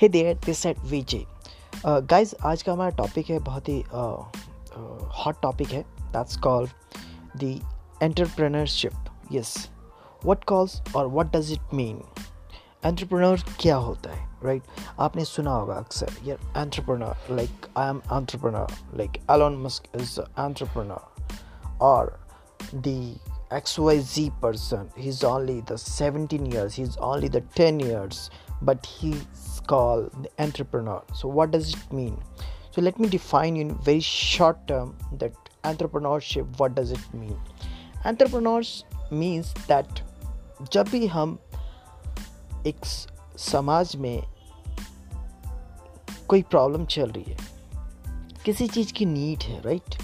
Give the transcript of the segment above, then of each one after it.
Hey there this at VJ guys आज का हमारा टॉपिक है बहुत ही हॉट टॉपिक है. That's called the entrepreneurship yes what calls और what does it mean entrepreneur क्या होता है राइट right? आपने सुना होगा अक्सर यार entrepreneur like I am entrepreneur like Elon Musk is entrepreneur और the X Y Z person he is he's only the 17 years, he's only the 10 years, but he's called the entrepreneur. So, what does it mean? So, let me define in very short term that entrepreneurship, what does it mean? Entrepreneurs means that जब भी हम एक समाज में कोई problem चल रही है किसी चीज़ की नीड है right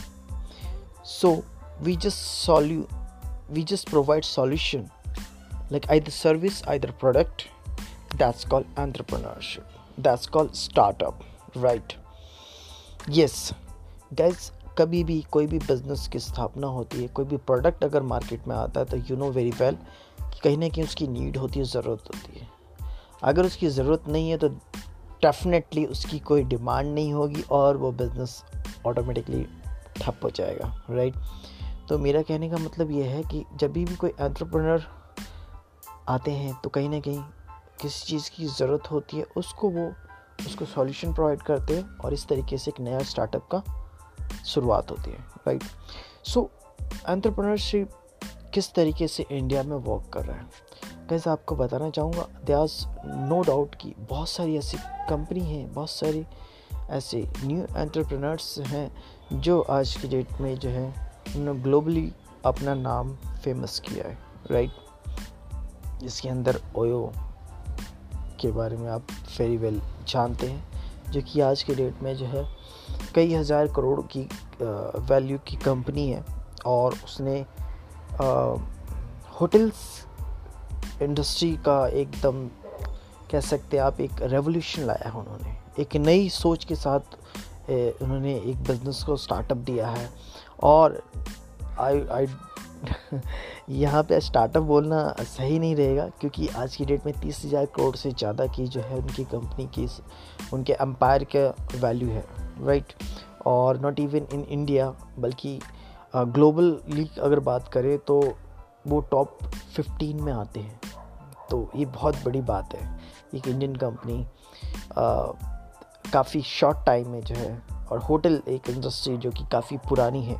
so we just solve we just provide solution like either service either product that's called entrepreneurship. That's called startup, right? Yes. Guys, कभी भी कोई भी बिज़नेस की स्थापना होती है, कोई भी प्रोडक्ट अगर मार्केट में आता है तो यू नो वेरी वेल कि कहीं ना कहीं उसकी नीड होती है, ज़रूरत होती है। अगर उसकी ज़रूरत नहीं है तो डेफिनेटली उसकी कोई डिमांड नहीं होगी और वो बिज़नेस ऑटोमेटिकली ठप हो जाएगा राइट तो मेरा कहने का मतलब ये है कि जब भी कोई एंट्रप्रेनर आते हैं तो कहीं ना कहीं किसी चीज़ की ज़रूरत होती है, उसको वो, उसको सॉल्यूशन प्रोवाइड करते हैं और इस तरीके से एक नया स्टार्टअप का शुरुआत होती है राइट सो एंट्रप्रनरशिप किस तरीके से इंडिया में वर्क कर रहा है? कैसे आपको बताना चाहूँगा दयाज नो डाउट कि बहुत सारी ऐसी कंपनी हैं, बहुत सारी ऐसे न्यू एंटरप्रेनर्स हैं, जो आज की डेट में जो है, उन्होंने ग्लोबली अपना नाम फ़ेमस किया है राइट इसके अंदर ओयो के बारे में आप वेरी वेल जानते हैं, जो कि आज के डेट में जो है कई हज़ार करोड़ की वैल्यू की कंपनी है और उसने होटल्स इंडस्ट्री का एकदम कह सकते हैं आप एक रेवोल्यूशन लाया है उन्होंने। एक नई सोच के साथ उन्होंने एक बिज़नेस को स्टार्टअप दिया है और आई आई यहाँ पे स्टार्टअप बोलना सही नहीं रहेगा, क्योंकि आज की डेट में तीस हज़ार करोड़ से ज़्यादा की जो है उनकी कंपनी की उनके एम्पायर का वैल्यू है राइट और नॉट इवन इन इंडिया बल्कि ग्लोबल ग्लोबली अगर बात करें तो वो टॉप फिफ्टीन में आते हैं। तो ये बहुत बड़ी बात है। एक इंडियन कंपनी काफ़ी शॉर्ट टाइम में जो है, और होटल एक इंडस्ट्री जो कि काफ़ी पुरानी है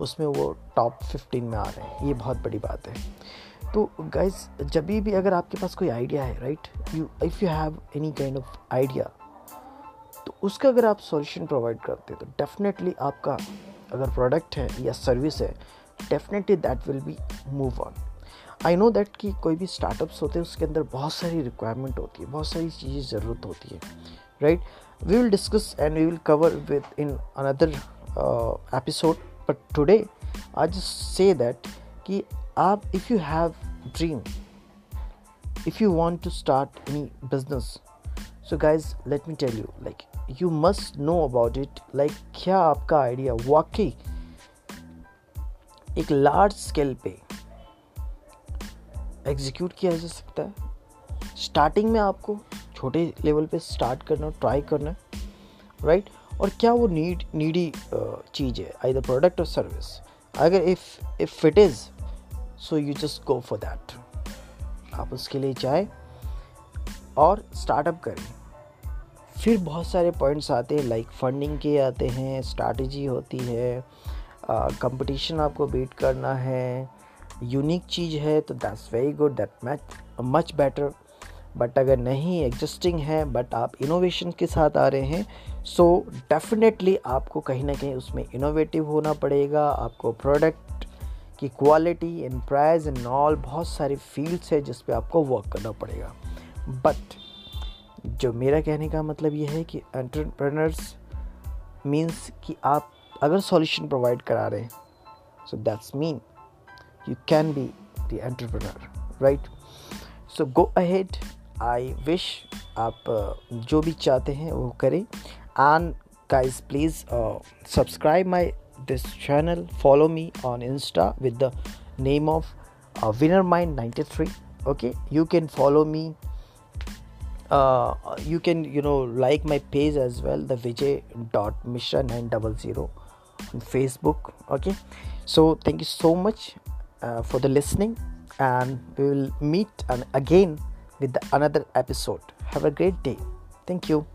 उसमें वो टॉप फिफ्टीन में आ रहे हैं। ये बहुत बड़ी बात है। तो गाइज़ जब भी अगर आपके पास कोई आइडिया है right you if you have any kind of idea तो उसका अगर आप सॉल्यूशन प्रोवाइड करते हैं तो डेफिनेटली आपका अगर प्रोडक्ट है या सर्विस है definitely that will be move on I know that कि कोई भी स्टार्टअप्स होते हैं, उसके अंदर बहुत सारी रिक्वायरमेंट होती है, बहुत सारी चीज़ें ज़रूरत होती है right we will discuss and we will cover within another episode but today just say that कि आप if you have dream if you want to start any business, so guys, let me tell you, like, you must know about it, like, क्या आपका idea वाकई एक large scale पे execute किया जा सकता है? स्टार्टिंग में आपको छोटे लेवल पे स्टार्ट करना ट्राई करना राइट और क्या वो नीड नीडी चीज़ है? आई द प्रोडक्ट और सर्विस अगर if if it is so you just go for that आप उसके लिए जाए और स्टार्टअप करें। फिर बहुत सारे पॉइंट्स आते हैं लाइक फंडिंग के आते हैं स्ट्रैटेजी होती है कंपटीशन uh, आपको बीट करना है यूनिक चीज़ है तो that's very good that match much better but अगर नहीं एग्जिस्टिंग है बट आप इनोवेशन के साथ आ रहे हैं सो डेफिनेटली आपको कहीं ना कहीं उसमें इनोवेटिव होना पड़ेगा। आपको प्रोडक्ट की quality and price and all बहुत सारी फील्ड्स है जिस पे आपको वर्क करना पड़ेगा। बट जो मेरा कहने का मतलब ये है कि एंटरप्रेनर्स मीन्स कि आप अगर सॉल्यूशन प्रोवाइड करा रहे हैं so that's mean you can be the entrepreneur right so go ahead I wish आप जो भी चाहते हैं वो करें and guys please uh, subscribe my this channel follow me on insta with the name of uh, winner mind 93 okay you can follow me uh, you can you know like my page as well the vijay dot mishra 900 on facebook okay so thank you so much uh, for the listening and we will meet again with another episode. Have a great day. Thank you